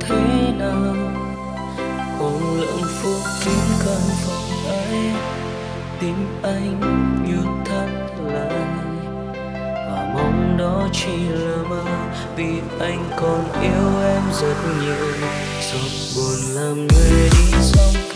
thế nào? Hồ lặng phút kín căn phòng ấy, Tim anh như thắt lại. Và mong đó chỉ là mơ Vì anh còn yêu em rất nhiều. Giọt buồn làm người đi sóng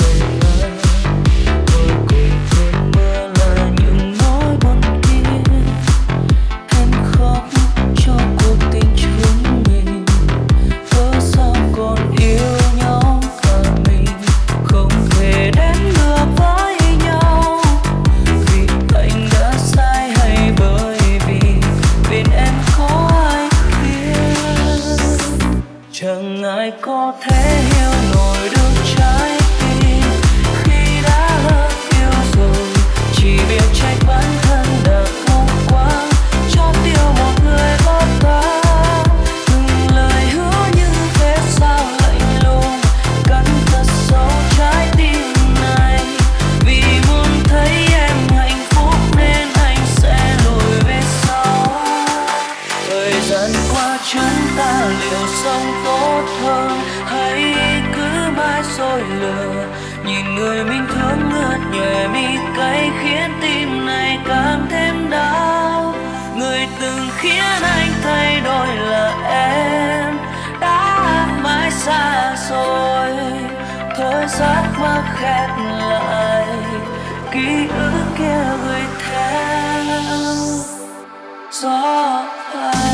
mắt khép lại ký ức kia gửi theo gió bay.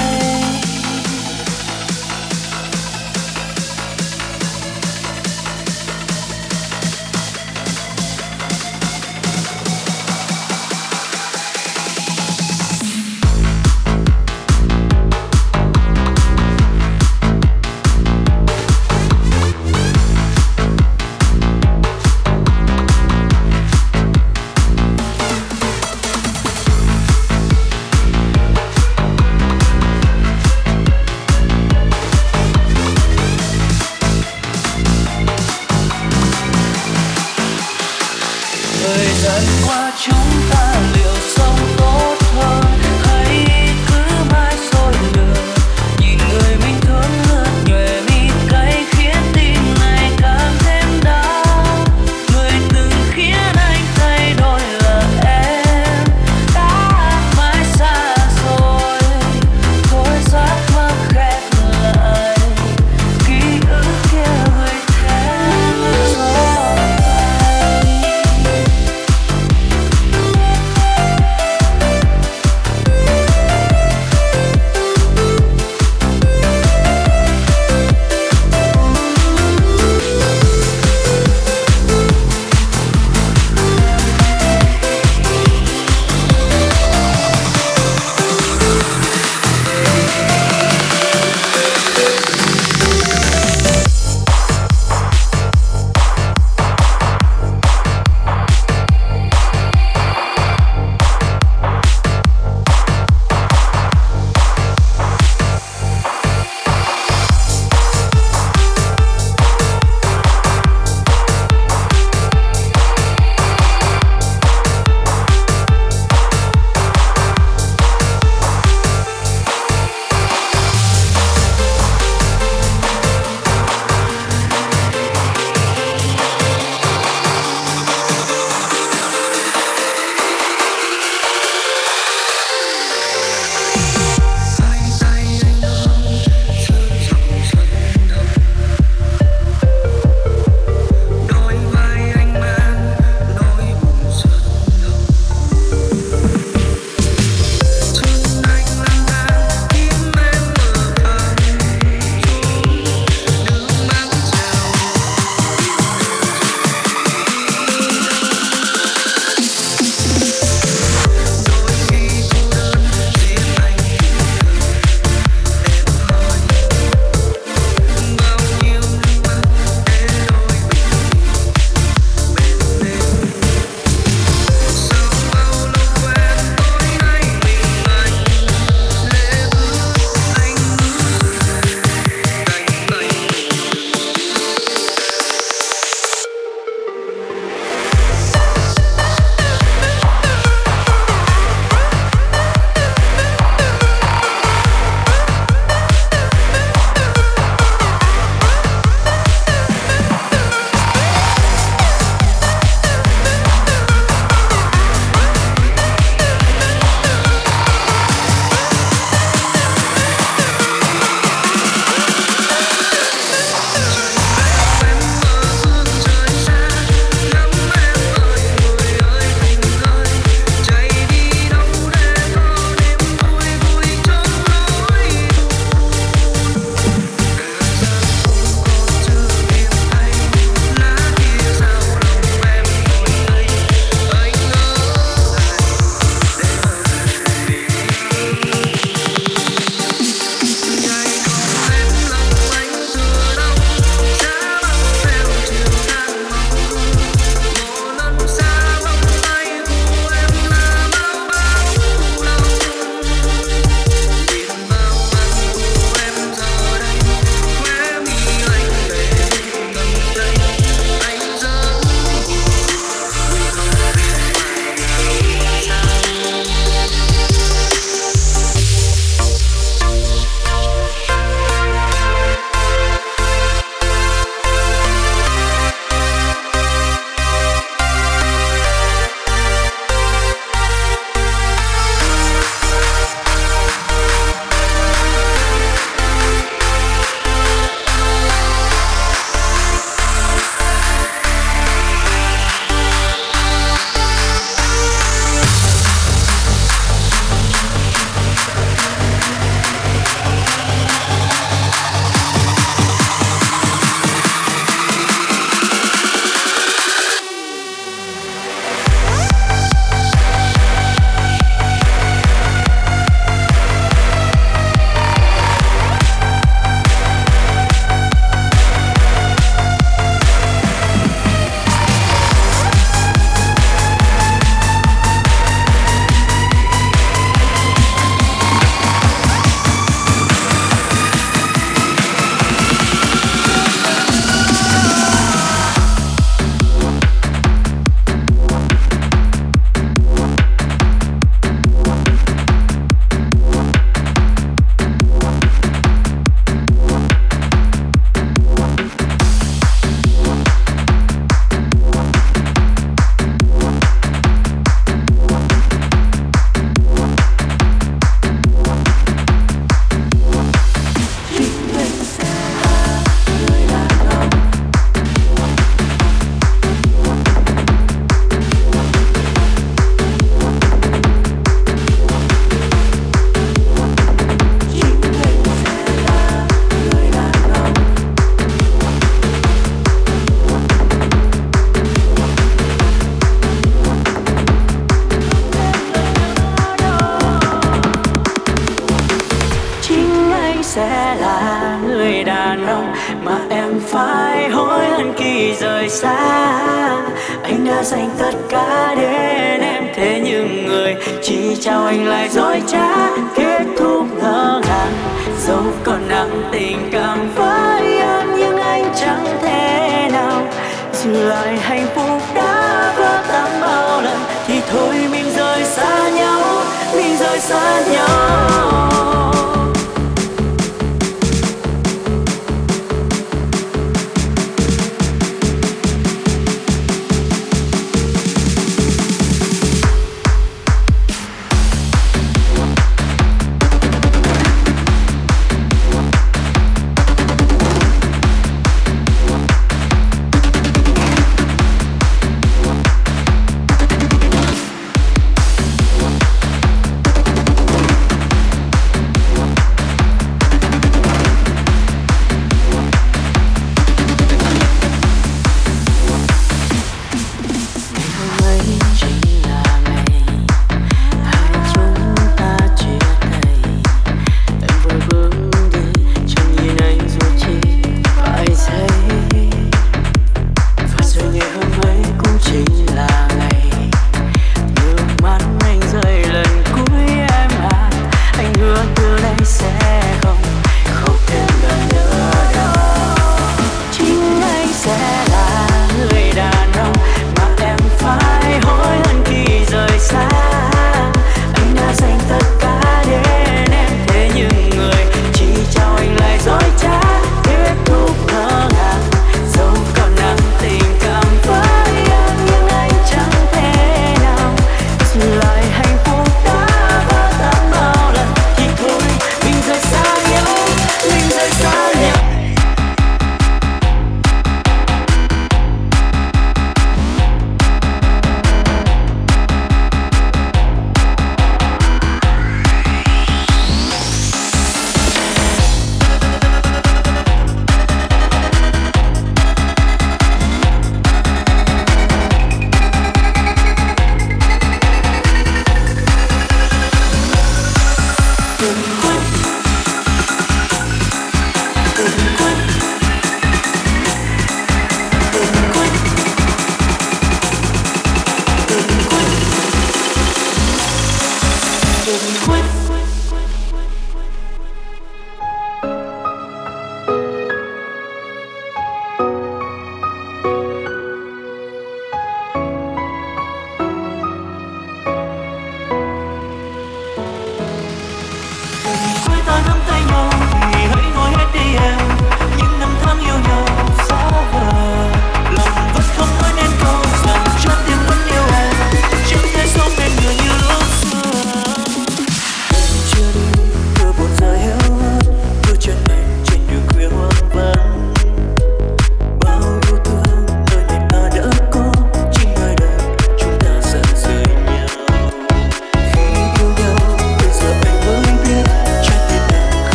Rời xa. Anh đã dành tất cả đến em, thế nhưng người chỉ chào anh lại dối trá. Kết thúc ngỡ ngàng, dẫu còn nặng tình cảm với em nhưng anh chẳng thể nào giữ lại hạnh phúc đã vỡ tan bao lần. Thì thôi mình rời xa nhau, mình rời xa nhau.